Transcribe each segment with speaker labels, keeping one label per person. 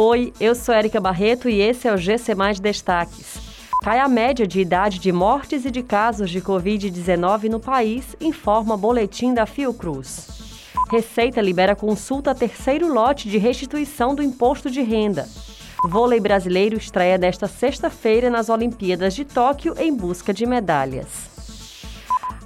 Speaker 1: Oi, eu sou Erika Barreto e esse é o GC Mais Destaques. Cai a média de idade de mortes e de casos de Covid-19 no país, informa boletim da Fiocruz. Receita libera consulta terceiro lote de restituição do imposto de renda. Vôlei brasileiro estreia nesta sexta-feira nas Olimpíadas de Tóquio em busca de medalhas.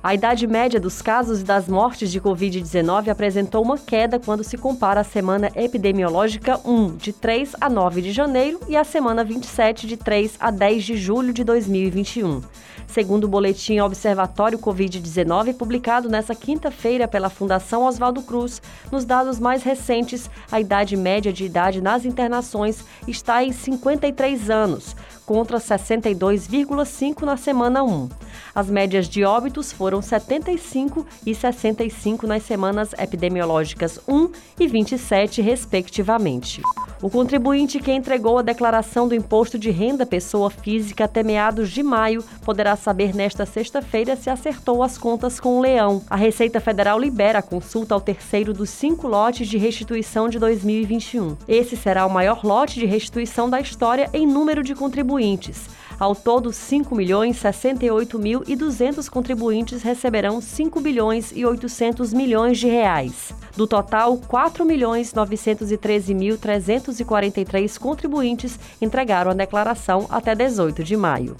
Speaker 1: A idade média dos casos e das mortes de Covid-19 apresentou uma queda quando se compara a semana epidemiológica 1, de 3 a 9 de janeiro, e a semana 27, de 3 a 10 de julho de 2021. Segundo o boletim Observatório Covid-19, publicado nesta quinta-feira pela Fundação Oswaldo Cruz, nos dados mais recentes, a idade média de idade nas internações está em 53 anos, contra 62,5 na semana 1. As médias de óbitos foram 75 e 65 nas semanas epidemiológicas 1 e 27, respectivamente. O contribuinte que entregou a declaração do imposto de renda pessoa física até meados de maio poderá saber nesta sexta-feira se acertou as contas com o leão. A Receita Federal libera a consulta ao terceiro dos cinco lotes de restituição de 2021. Esse será o maior lote de restituição da história em número de contribuintes. Ao todo, 5 milhões 68 mil e 200 contribuintes receberão 5 bilhões e 800 milhões de reais. Do total, 4 milhões 913 mil 343 contribuintes entregaram a declaração até 18 de maio.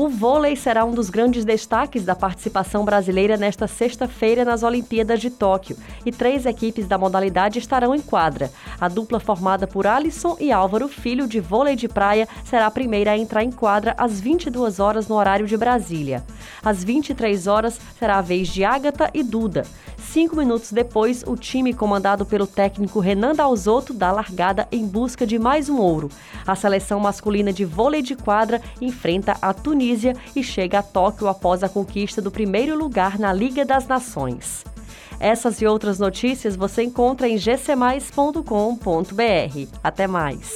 Speaker 1: O vôlei será um dos grandes destaques da participação brasileira nesta sexta-feira nas Olimpíadas de Tóquio e três equipes da modalidade estarão em quadra. A dupla formada por Alisson e Álvaro Filho de vôlei de praia será a primeira a entrar em quadra às 22 horas no horário de Brasília. Às 23 horas será a vez de Ágata e Duda. Cinco minutos depois, o time comandado pelo técnico Renan Dalzotto dá largada em busca de mais um ouro. A seleção masculina de vôlei de quadra enfrenta a Tunísia e chega a Tóquio após a conquista do primeiro lugar na Liga das Nações. Essas e outras notícias você encontra em gcmais.com.br. Até mais!